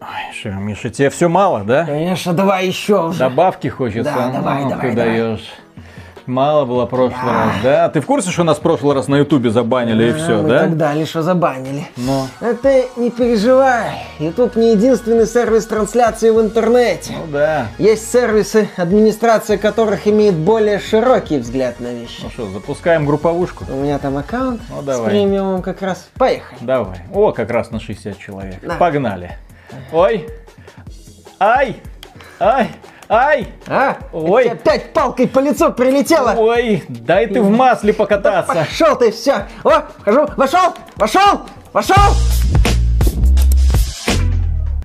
Ой, что, Миша, тебе все мало, да? Конечно, давай еще уже. Добавки хочется? Да, давай, ну, давай, ты давай. даешь. Мало было прошлый раз, да? Ты в курсе, что нас в прошлый раз на Ютубе забанили и все, мы да? так дали, что забанили. Ну, А ты не переживай. YouTube не единственный сервис трансляции в интернете. ну да. Есть сервисы, администрация которых имеет более широкий взгляд на вещи. Ну что, запускаем групповушку? У меня там аккаунт Ну, с давай. премиумом как раз. Поехали. Давай. О, как раз на 60 человек. Да. Погнали. Ой. Ай. Ай. Ай. А? Ой. Тебе опять палкой по лицу прилетело. Ой, дай ты в масле покататься. Пошел ты, все. О, вхожу. Вошел, вошел, вошел.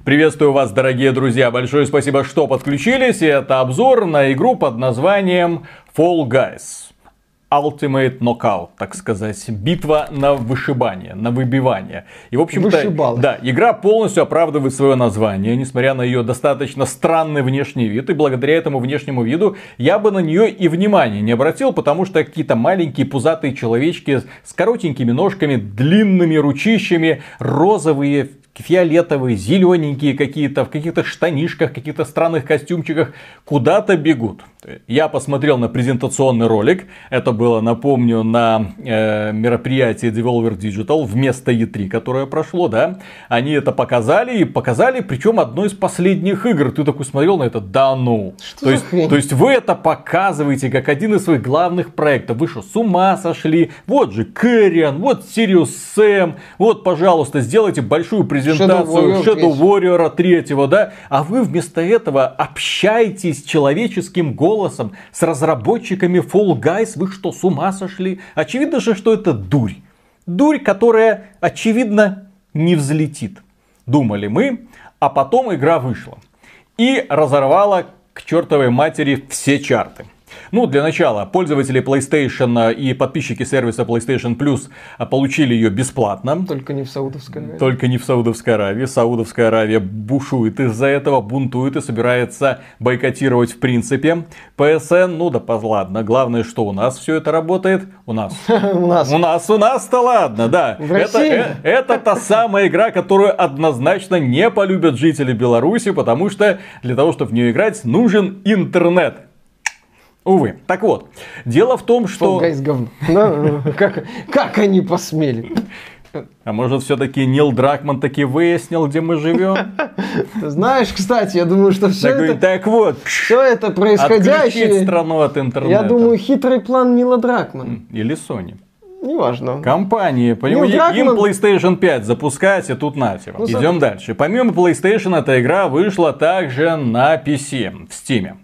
Приветствую вас, дорогие друзья. Большое спасибо, что подключились. И это обзор на игру под названием Fall Guys. Ultimate Knockout, так сказать. Битва на вышибание, на выбивание. И, в общем-то, да, игра полностью оправдывает свое название, несмотря на ее достаточно странный внешний вид. И благодаря этому внешнему виду я бы на нее и внимания не обратил, потому что какие-то маленькие пузатые человечки с коротенькими ножками, длинными ручищами, розовые, фиолетовые, зелененькие какие-то, в каких-то штанишках, каких-то странных костюмчиках куда-то бегут. Я посмотрел на презентационный ролик. Это было, напомню, на э, мероприятии Devolver Digital вместо E3, которое прошло, да. Они это показали и показали, причем одной из последних игр. Ты такой смотрел на это, да ну. Что то, есть, хрень? то есть вы это показываете как один из своих главных проектов. Вы что, с ума сошли? Вот же Кэриан, вот Сириус Сэм. Вот, пожалуйста, сделайте большую презентацию Shadow Warrior Shadow. Warrior третьего, да? А вы вместо этого общаетесь человеческим голосом с разработчиками Fall Guys. Вы что, с ума сошли? Очевидно же, что это дурь. Дурь, которая, очевидно, не взлетит. Думали мы, а потом игра вышла. И разорвала к чертовой матери все чарты. Ну, для начала, пользователи PlayStation и подписчики сервиса PlayStation Plus получили ее бесплатно. Только не в Саудовской Аравии. Только не в Саудовской Аравии. Саудовская Аравия бушует из-за этого, бунтует и собирается бойкотировать в принципе. PSN, ну да ладно. Главное, что у нас все это работает. У нас. У нас. У нас, у нас-то ладно, да. Э- это та самая игра, которую однозначно не полюбят жители Беларуси, потому что для того, чтобы в нее играть, нужен интернет. Увы. Так вот, дело в том, что... Fall Guys говно. Как, как они посмели? А может, все-таки Нил Дракман таки выяснил, где мы живем? Ты знаешь, кстати, я думаю, что все Такой, это, так вот, все это отключить происходящее, страну от интернета. я думаю, хитрый план Нила Дракмана. Или Sony. Неважно. Компании, понимаете, им Дракман- PlayStation 5 запускать, и тут нате вам. Ну, за- Идем дальше. Помимо PlayStation, эта игра вышла также на PC в Steam.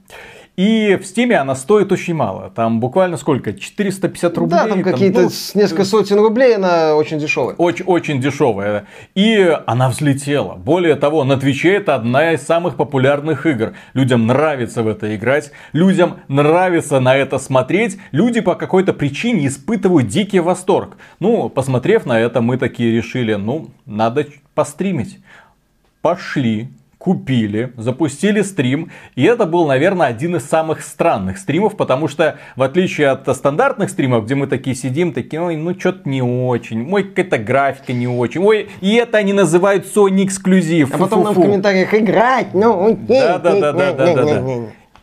И в Steam она стоит очень мало. Там буквально сколько? 450 рублей? Да, там какие-то ну, несколько сотен рублей, она очень дешевая. очень, очень дешевая. И она взлетела. Более того, на Твиче это одна из самых популярных игр. Людям нравится в это играть. Людям нравится на это смотреть. Люди по какой-то причине испытывают дикий восторг. Ну, посмотрев на это, мы такие решили, ну, надо постримить. Пошли. Купили, запустили стрим, и это был, наверное, один из самых странных стримов, потому что, в отличие от стандартных стримов, где мы такие сидим, такие, ой, ну что-то не очень, ой, какая-то графика не очень, ой, и это они называют Sony эксклюзив. А потом нам в комментариях играть, ну, Да, да, да, да, да, да, да.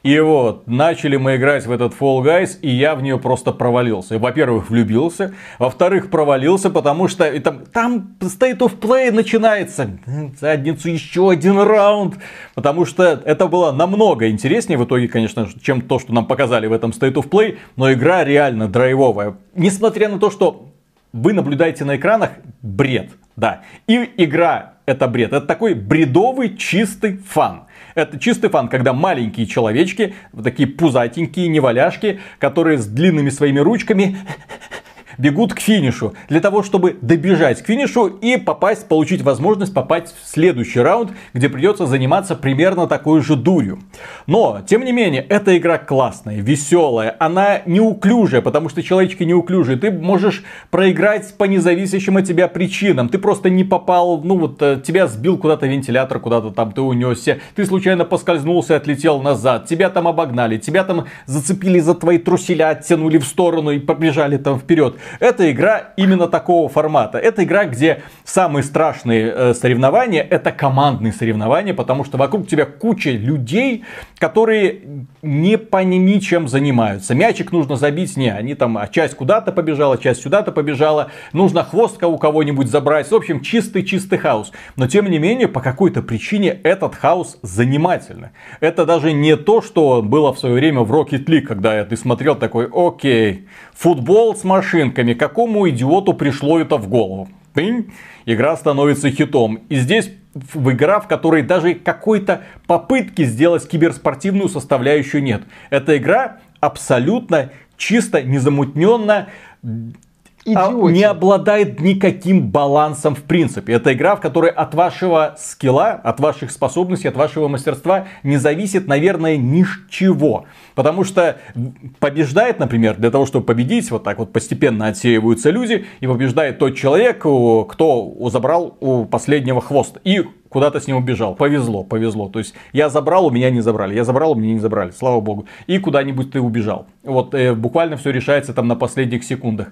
И вот, начали мы играть в этот Fall Guys, и я в нее просто провалился. Во-первых, влюбился. Во-вторых, провалился, потому что там, там State of Play начинается. Задницу еще один раунд. Потому что это было намного интереснее в итоге, конечно, чем то, что нам показали в этом State of Play. Но игра реально драйвовая. Несмотря на то, что вы наблюдаете на экранах бред, да. И игра это бред. Это такой бредовый чистый фан. Это чистый фан, когда маленькие человечки, вот такие пузатенькие, неваляшки, которые с длинными своими ручками бегут к финишу. Для того, чтобы добежать к финишу и попасть, получить возможность попасть в следующий раунд, где придется заниматься примерно такой же дурью. Но, тем не менее, эта игра классная, веселая, она неуклюжая, потому что человечки неуклюжие. Ты можешь проиграть по независящим от тебя причинам. Ты просто не попал, ну вот, э, тебя сбил куда-то вентилятор, куда-то там ты унесся. Ты случайно поскользнулся и отлетел назад. Тебя там обогнали, тебя там зацепили за твои труселя, оттянули в сторону и побежали там вперед. Это игра именно такого формата. Это игра, где самые страшные э, соревнования это командные соревнования, потому что вокруг тебя куча людей, которые не по ничем занимаются. Мячик нужно забить, не, они там, а часть куда-то побежала, часть сюда-то побежала. Нужно хвостка у кого-нибудь забрать. В общем, чистый-чистый хаос. Но тем не менее, по какой-то причине этот хаос занимательный. Это даже не то, что было в свое время в Rocket League, когда ты смотрел такой, окей, футбол с машинками, какому идиоту пришло это в голову? Тынь, игра становится хитом. И здесь в игра, в которой даже какой-то попытки сделать киберспортивную составляющую нет. Эта игра абсолютно чисто, незамутненно а не обладает никаким балансом в принципе. Это игра, в которой от вашего скилла, от ваших способностей, от вашего мастерства не зависит, наверное, ничего. Потому что побеждает, например, для того, чтобы победить, вот так вот постепенно отсеиваются люди, и побеждает тот человек, кто забрал у последнего хвост. И куда-то с ним убежал. Повезло, повезло. То есть я забрал, у меня не забрали. Я забрал, у меня не забрали. Слава богу. И куда-нибудь ты убежал. Вот э, буквально все решается там на последних секундах.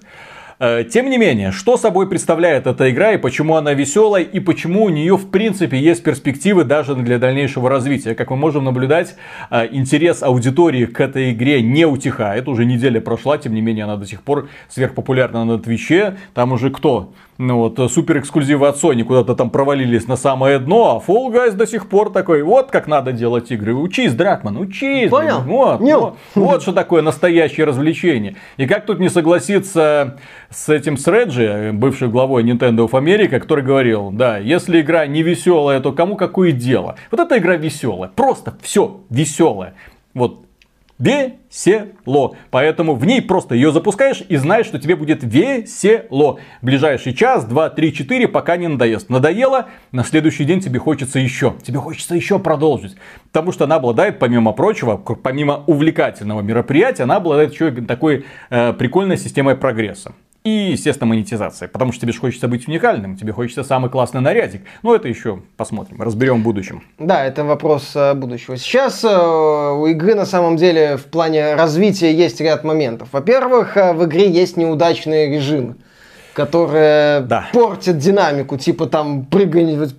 Э, тем не менее, что собой представляет эта игра и почему она веселая и почему у нее в принципе есть перспективы даже для дальнейшего развития. Как мы можем наблюдать, э, интерес аудитории к этой игре не утихает. Уже неделя прошла, тем не менее она до сих пор сверхпопулярна на Твиче. Там уже кто? Ну вот, э, супер эксклюзивы от Sony куда-то там провалились на самое дно, а Fall Guys до сих пор такой, вот как надо делать игры. Учись, Дракман, учись. Понял? Вот, вот, вот что такое настоящее развлечение. И как тут не согласиться с этим Среджи, бывшим главой Nintendo of America, который говорил, да, если игра не веселая, то кому какое дело? Вот эта игра веселая, просто все веселая. Вот весело. Поэтому в ней просто ее запускаешь и знаешь, что тебе будет весело. Ближайший час, два, три, четыре, пока не надоест. Надоело, на следующий день тебе хочется еще. Тебе хочется еще продолжить. Потому что она обладает, помимо прочего, помимо увлекательного мероприятия, она обладает еще такой э, прикольной системой прогресса. И, естественно, монетизация. Потому что тебе же хочется быть уникальным, тебе хочется самый классный нарядик. Но это еще посмотрим, разберем в будущем. Да, это вопрос э, будущего. Сейчас э, у игры на самом деле в плане развития есть ряд моментов. Во-первых, э, в игре есть неудачные режимы которые да. портят динамику, типа там прыгание,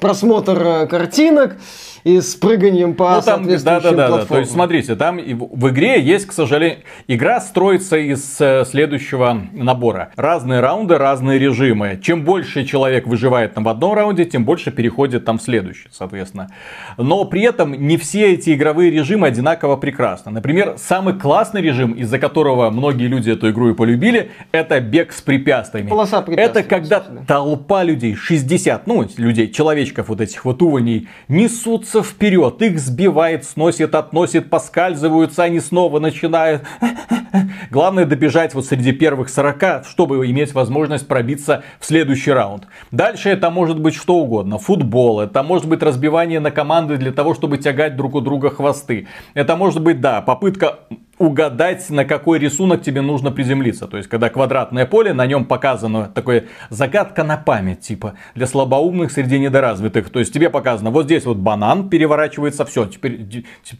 просмотр картинок, и с прыганием по ну, там, да, да, да, да. То есть, смотрите, там в игре есть, к сожалению, игра строится из э, следующего набора. Разные раунды, разные режимы. Чем больше человек выживает там в одном раунде, тем больше переходит там в следующий, соответственно. Но при этом не все эти игровые режимы одинаково прекрасны. Например, самый классный режим, из-за которого многие люди эту игру и полюбили, это бег с препятствиями. Полоса препятствий. Это когда толпа людей, 60, ну, людей, человечков вот этих вот уваней, несут несутся вперед, их сбивает, сносит, относит, поскальзываются, они снова начинают. Главное добежать вот среди первых 40, чтобы иметь возможность пробиться в следующий раунд. Дальше это может быть что угодно. Футбол, это может быть разбивание на команды для того, чтобы тягать друг у друга хвосты. Это может быть, да, попытка угадать, на какой рисунок тебе нужно приземлиться. То есть, когда квадратное поле, на нем показано такое загадка на память, типа, для слабоумных среди недоразвитых. То есть, тебе показано, вот здесь вот банан переворачивается, все, теперь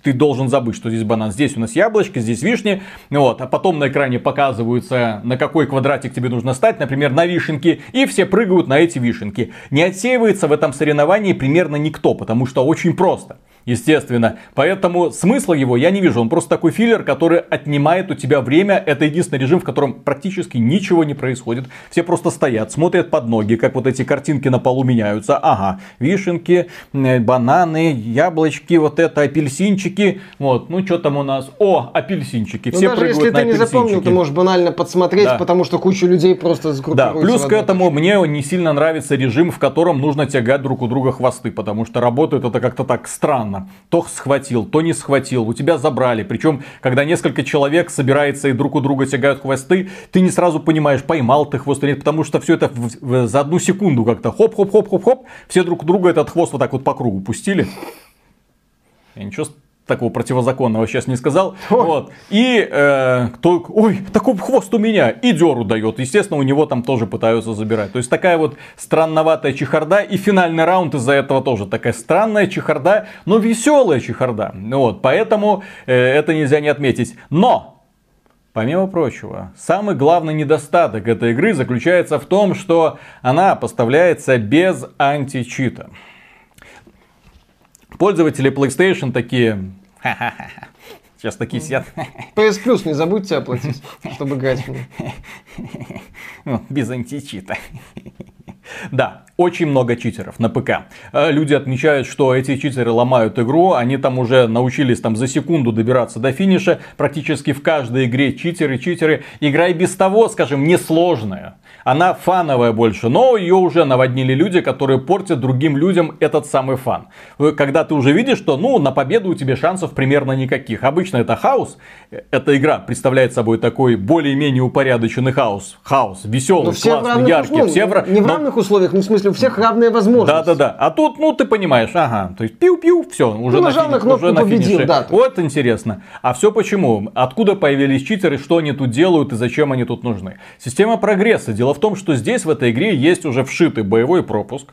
ты должен забыть, что здесь банан. Здесь у нас яблочко, здесь вишни, вот, а потом на экране показываются, на какой квадратик тебе нужно стать, например, на вишенки, и все прыгают на эти вишенки. Не отсеивается в этом соревновании примерно никто, потому что очень просто естественно. Поэтому смысла его я не вижу. Он просто такой филлер, который отнимает у тебя время. Это единственный режим, в котором практически ничего не происходит. Все просто стоят, смотрят под ноги, как вот эти картинки на полу меняются. Ага, вишенки, э, бананы, яблочки, вот это, апельсинчики. Вот, ну что там у нас? О, апельсинчики. Ну, Все даже если ты не запомнил, ты можешь банально подсмотреть, да. потому что куча людей просто сгруппируются. Да, плюс к этому мне не сильно нравится режим, в котором нужно тягать друг у друга хвосты, потому что работает это как-то так странно странно. То схватил, то не схватил, у тебя забрали. Причем, когда несколько человек собирается и друг у друга тягают хвосты, ты не сразу понимаешь, поймал ты хвост или нет, потому что все это в, в, за одну секунду как-то хоп-хоп-хоп-хоп-хоп, все друг у друга этот хвост вот так вот по кругу пустили. Я ничего такого противозаконного сейчас не сказал. Вот. И э, кто, ой, такой хвост у меня, и деру дает. Естественно, у него там тоже пытаются забирать. То есть такая вот странноватая чехарда. И финальный раунд из-за этого тоже такая странная чехарда, но веселая чехарда. Вот. Поэтому э, это нельзя не отметить. Но Помимо прочего, самый главный недостаток этой игры заключается в том, что она поставляется без античита. Пользователи PlayStation такие... Сейчас такие сидят. PS Plus не забудьте оплатить, чтобы играть ну, Без античита. Да, очень много читеров на ПК. Э, люди отмечают, что эти читеры ломают игру, они там уже научились там за секунду добираться до финиша. Практически в каждой игре читеры, читеры. Игра и без того, скажем, несложная. Она фановая больше, но ее уже наводнили люди, которые портят другим людям этот самый фан. Когда ты уже видишь, что ну, на победу у тебя шансов примерно никаких. Обычно это хаос. Эта игра представляет собой такой более-менее упорядоченный хаос. Хаос, веселый, классный, яркий. Ну, все в... Не в равных условиях, ну в смысле у всех равные возможности. Да-да-да. А тут, ну ты понимаешь, ага, то есть пиу-пиу, все, уже ну, на, фини... уже на победил, финише. Да, вот интересно. А все почему? Откуда появились читеры, что они тут делают и зачем они тут нужны? Система прогресса. Дело в том, что здесь в этой игре есть уже вшитый боевой пропуск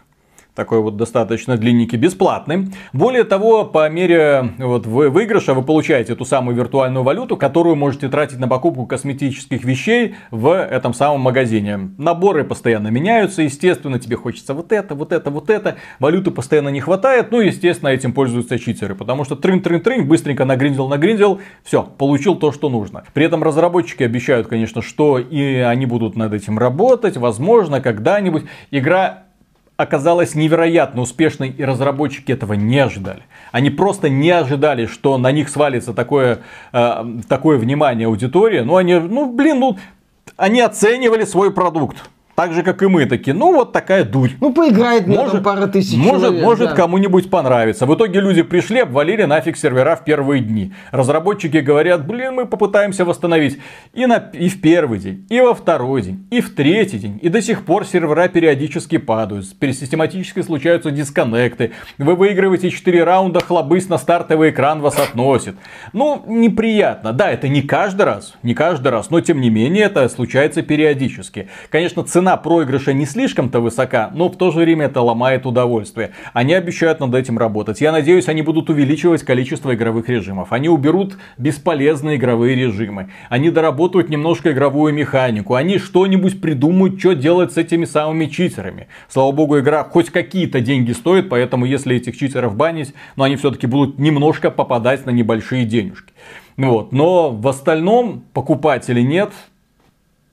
такой вот достаточно длинненький, бесплатный. Более того, по мере вот, выигрыша вы получаете эту самую виртуальную валюту, которую можете тратить на покупку косметических вещей в этом самом магазине. Наборы постоянно меняются, естественно, тебе хочется вот это, вот это, вот это. Валюты постоянно не хватает, ну, естественно, этим пользуются читеры, потому что трын-трын-трын, быстренько нагриндил, нагриндил, все, получил то, что нужно. При этом разработчики обещают, конечно, что и они будут над этим работать, возможно, когда-нибудь. Игра оказалась невероятно успешной, и разработчики этого не ожидали. Они просто не ожидали, что на них свалится такое, э, такое внимание аудитории. Ну, они, ну, блин, ну, они оценивали свой продукт так же, как и мы, такие, ну вот такая дурь. Ну поиграет может, пара тысяч Может, человек, может да. кому-нибудь понравится. В итоге люди пришли, обвалили нафиг сервера в первые дни. Разработчики говорят, блин, мы попытаемся восстановить. И, на, и в первый день, и во второй день, и в третий день. И до сих пор сервера периодически падают. Систематически случаются дисконнекты. Вы выигрываете 4 раунда, хлобысь на стартовый экран вас относит. Ну, неприятно. Да, это не каждый раз, не каждый раз, но тем не менее это случается периодически. Конечно, цена цена проигрыша не слишком-то высока, но в то же время это ломает удовольствие. Они обещают над этим работать. Я надеюсь, они будут увеличивать количество игровых режимов. Они уберут бесполезные игровые режимы. Они доработают немножко игровую механику. Они что-нибудь придумают, что делать с этими самыми читерами. Слава богу, игра хоть какие-то деньги стоит, поэтому если этих читеров банить, но они все-таки будут немножко попадать на небольшие денежки. Вот. Но в остальном покупателей нет,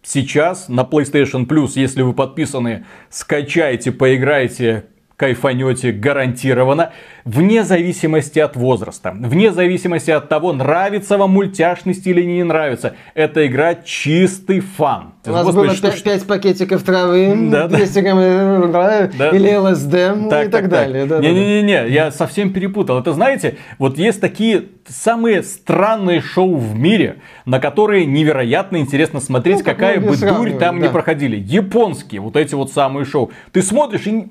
сейчас на PlayStation Plus, если вы подписаны, скачайте, поиграйте, кайфанете гарантированно, вне зависимости от возраста, вне зависимости от того, нравится вам мультяшность или не нравится. Эта игра чистый фан. У нас Господи, было что, 5, 5 пакетиков травы, да, 200 грамм э, да. или ЛСД ну так, и так, так далее. Не-не-не, я совсем перепутал. Это знаете, вот есть такие самые странные шоу в мире, на которые невероятно интересно смотреть, ну, какая бы дурь там да. не проходили. Японские вот эти вот самые шоу. Ты смотришь и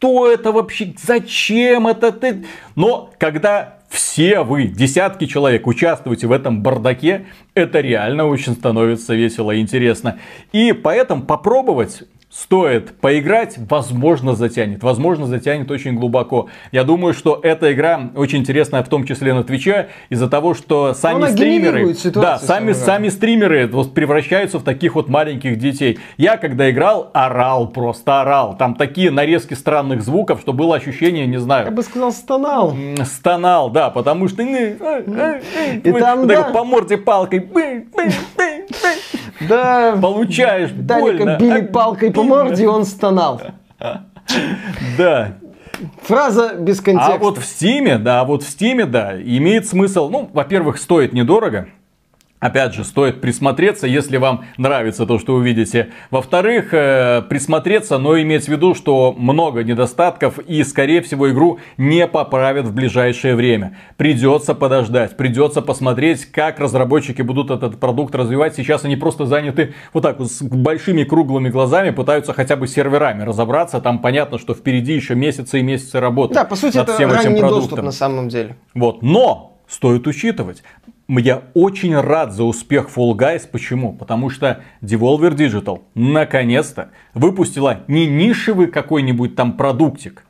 кто это вообще, зачем это ты? Но когда все вы, десятки человек, участвуете в этом бардаке, это реально очень становится весело и интересно. И поэтому попробовать стоит поиграть, возможно затянет. Возможно затянет очень глубоко. Я думаю, что эта игра очень интересная в том числе на Твиче из-за того, что сами стримеры, да, сами, сами стримеры вот превращаются в таких вот маленьких детей. Я когда играл, орал просто, орал. Там такие нарезки странных звуков, что было ощущение, не знаю. Я бы сказал, стонал. Стонал, да, потому что... И там, да. По морде палкой. Да. Получаешь больно. били палкой по морде, и он стонал. Да. Фраза без контекста. А вот в Стиме, да, вот в Стиме, да, имеет смысл. Ну, во-первых, стоит недорого. Опять же, стоит присмотреться, если вам нравится то, что вы видите. Во-вторых, э, присмотреться, но иметь в виду, что много недостатков и, скорее всего, игру не поправят в ближайшее время. Придется подождать, придется посмотреть, как разработчики будут этот продукт развивать. Сейчас они просто заняты вот так вот с большими круглыми глазами, пытаются хотя бы серверами разобраться. Там понятно, что впереди еще месяцы и месяцы работы. Да, по сути, над это всем ранний этим продуктом. доступ на самом деле. Вот, но стоит учитывать. Я очень рад за успех Fall Guys. Почему? Потому что Devolver Digital наконец-то выпустила не нишевый какой-нибудь там продуктик,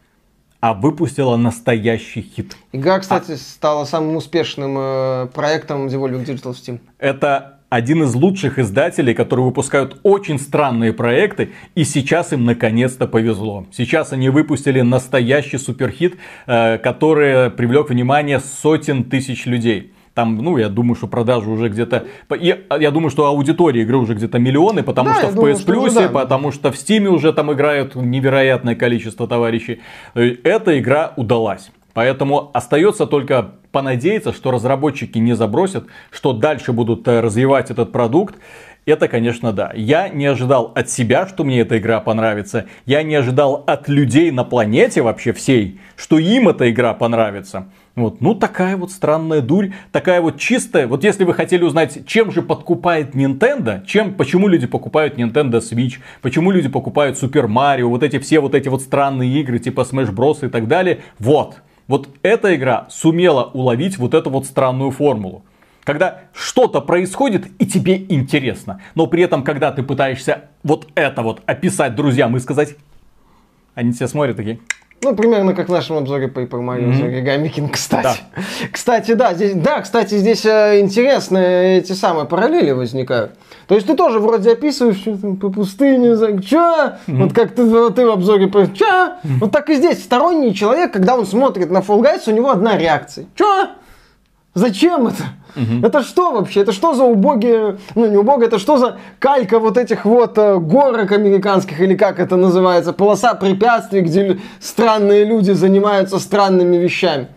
а выпустила настоящий хит. Игра, кстати, а... стала самым успешным э, проектом Devolver Digital в Steam. Это один из лучших издателей, которые выпускают очень странные проекты, и сейчас им наконец-то повезло. Сейчас они выпустили настоящий суперхит, э, который привлек внимание сотен тысяч людей. Там, ну, я думаю, что продажи уже где-то... Я, я думаю, что аудитория игры уже где-то миллионы, потому да, что в думаю, PS Plus, да. потому что в Steam уже там играют невероятное количество товарищей. Э, эта игра удалась. Поэтому остается только понадеяться, что разработчики не забросят, что дальше будут э, развивать этот продукт. Это, конечно, да. Я не ожидал от себя, что мне эта игра понравится. Я не ожидал от людей на планете вообще всей, что им эта игра понравится. Вот, ну такая вот странная дурь, такая вот чистая. Вот если вы хотели узнать, чем же подкупает Nintendo, чем, почему люди покупают Nintendo Switch, почему люди покупают Super Mario, вот эти все вот эти вот странные игры типа Smash Bros и так далее, вот. Вот эта игра сумела уловить вот эту вот странную формулу. Когда что-то происходит и тебе интересно, но при этом, когда ты пытаешься вот это вот описать друзьям и сказать, они тебя смотрят такие, ну, примерно как в нашем обзоре Paper Mario mm-hmm. Origami King, кстати. Да. Кстати, да, здесь, да, кстати, здесь э, интересные эти самые параллели возникают. То есть ты тоже вроде описываешь что по пустыне, чё? Mm-hmm. Вот как ты, ты в обзоре, чё? Mm-hmm. Вот так и здесь. Сторонний человек, когда он смотрит на Fall Guys, у него одна реакция. Чё? Зачем это? Угу. Это что вообще? Это что за убогие, ну не убогие, это что за калька вот этих вот э, горок американских, или как это называется, полоса препятствий, где странные люди занимаются странными вещами.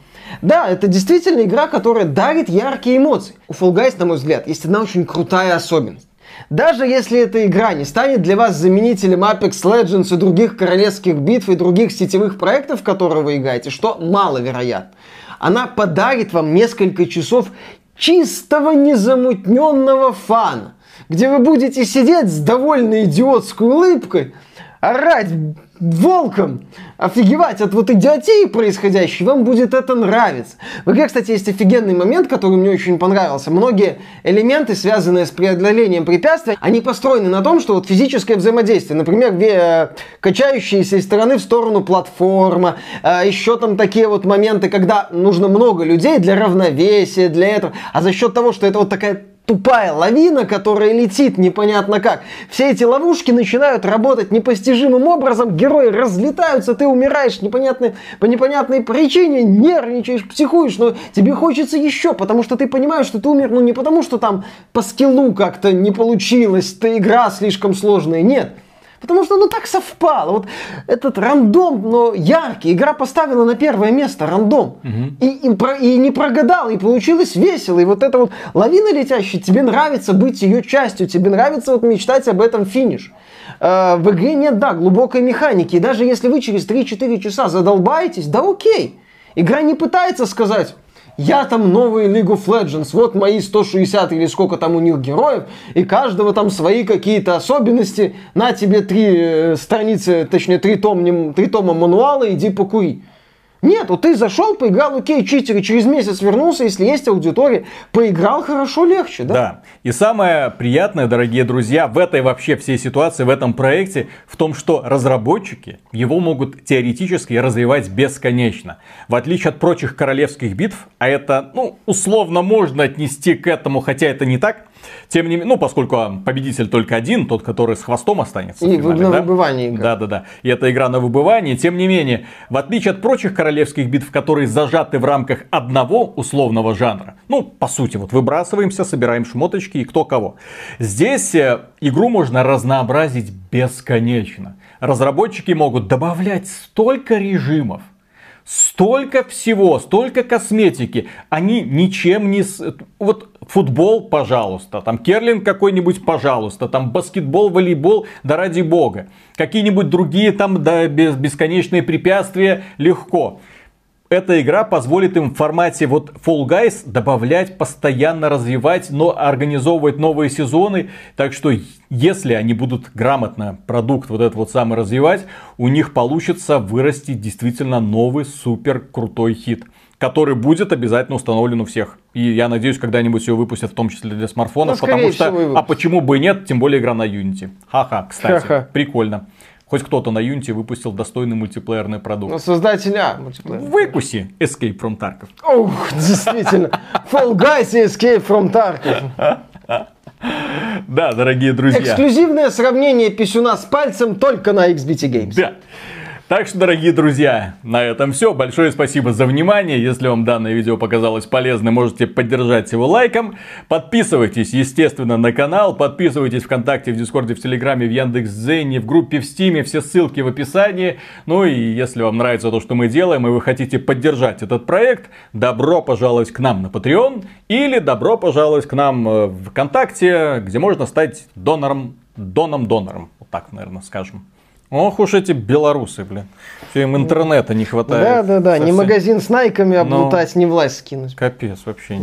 Да, это действительно игра, которая дарит яркие эмоции. У Fall Guys, на мой взгляд, есть одна очень крутая особенность. Даже если эта игра не станет для вас заменителем Apex Legends и других королевских битв и других сетевых проектов, в которые вы играете, что маловероятно, она подарит вам несколько часов чистого незамутненного фана, где вы будете сидеть с довольной идиотской улыбкой, орать волком, офигевать от вот идиотии происходящей, вам будет это нравиться. В игре, кстати, есть офигенный момент, который мне очень понравился. Многие элементы, связанные с преодолением препятствий, они построены на том, что вот физическое взаимодействие, например, э, качающиеся из стороны в сторону платформа, э, еще там такие вот моменты, когда нужно много людей для равновесия, для этого, а за счет того, что это вот такая тупая лавина, которая летит непонятно как. Все эти ловушки начинают работать непостижимым образом, герои разлетаются, ты умираешь непонятной, по непонятной причине, нервничаешь, психуешь, но тебе хочется еще, потому что ты понимаешь, что ты умер, ну не потому что там по скиллу как-то не получилось, ты игра слишком сложная, нет. Потому что ну так совпало. Вот этот рандом, но яркий. Игра поставила на первое место рандом. Угу. И, и, про, и не прогадал, и получилось весело. И вот эта вот лавина летящая, тебе нравится быть ее частью, тебе нравится вот мечтать об этом финиш. Э, в игре нет, да, глубокой механики. И даже если вы через 3-4 часа задолбаетесь, да окей. Игра не пытается сказать, я там новый League of Legends, вот мои 160 или сколько там у них героев, и каждого там свои какие-то особенности, на тебе три э, страницы, точнее три, том, три тома мануала, иди покури. Нет, вот ты зашел, поиграл, окей, читер, и через месяц вернулся, если есть аудитория, поиграл хорошо, легче, да? Да. И самое приятное, дорогие друзья, в этой вообще всей ситуации, в этом проекте, в том, что разработчики его могут теоретически развивать бесконечно. В отличие от прочих королевских битв, а это, ну, условно можно отнести к этому, хотя это не так, тем не менее, ну, поскольку победитель только один, тот, который с хвостом останется. И финале, на да? выбывании игра. Да, да, да. И это игра на выбывание. Тем не менее, в отличие от прочих королевских битв, которые зажаты в рамках одного условного жанра, ну, по сути, вот выбрасываемся, собираем шмоточки и кто кого. Здесь э, игру можно разнообразить бесконечно. Разработчики могут добавлять столько режимов, столько всего, столько косметики. Они ничем не... Вот футбол, пожалуйста, там керлинг какой-нибудь, пожалуйста, там баскетбол, волейбол, да ради бога. Какие-нибудь другие там, да, без, бесконечные препятствия, легко эта игра позволит им в формате вот Fall Guys добавлять, постоянно развивать, но организовывать новые сезоны. Так что, если они будут грамотно продукт вот этот вот самый развивать, у них получится вырастить действительно новый супер крутой хит который будет обязательно установлен у всех. И я надеюсь, когда-нибудь его выпустят, в том числе для смартфонов, ну, потому что, а почему бы и нет, тем более игра на Unity. Ха-ха, кстати, Ха-ха. прикольно. Хоть кто-то на Unity выпустил достойный мультиплеерный продукт. Но создателя мультиплеера. Выкуси Escape from Tarkov. Ух, действительно. Fall Guys и Escape from Tarkov. Да, дорогие друзья. Эксклюзивное сравнение писюна с пальцем только на XBT Games. Да. Так что, дорогие друзья, на этом все. Большое спасибо за внимание. Если вам данное видео показалось полезным, можете поддержать его лайком. Подписывайтесь, естественно, на канал. Подписывайтесь ВКонтакте, в Дискорде, в Телеграме, в Яндекс.Зене, в группе в Стиме. Все ссылки в описании. Ну и если вам нравится то, что мы делаем, и вы хотите поддержать этот проект, добро пожаловать к нам на Patreon. Или добро пожаловать к нам э, в ВКонтакте, где можно стать донором, доном-донором. Вот так, наверное, скажем. Ох уж эти белорусы, блин. Все им интернета не хватает. Да, да, да. Не магазин с найками облутать, не власть скинуть. Капец вообще.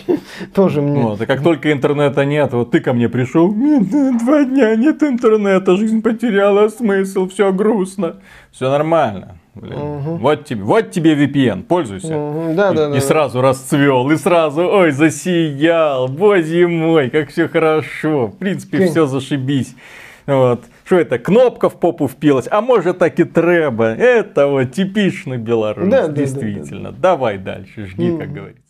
Тоже мне. Вот, и как только интернета нет, вот ты ко мне пришел, два дня нет интернета, жизнь потеряла смысл, все грустно. Все нормально. Блин. Угу. Вот, тебе, вот тебе VPN, пользуйся. Угу. Да, и, да, да, и сразу расцвел, и сразу, ой, засиял, боже мой, как все хорошо. В принципе, все зашибись. Вот. Что это, кнопка в попу впилась? А может так и треба. Это вот типичный белорус, да, действительно. Да, да, да. Давай дальше, жги, как говорится.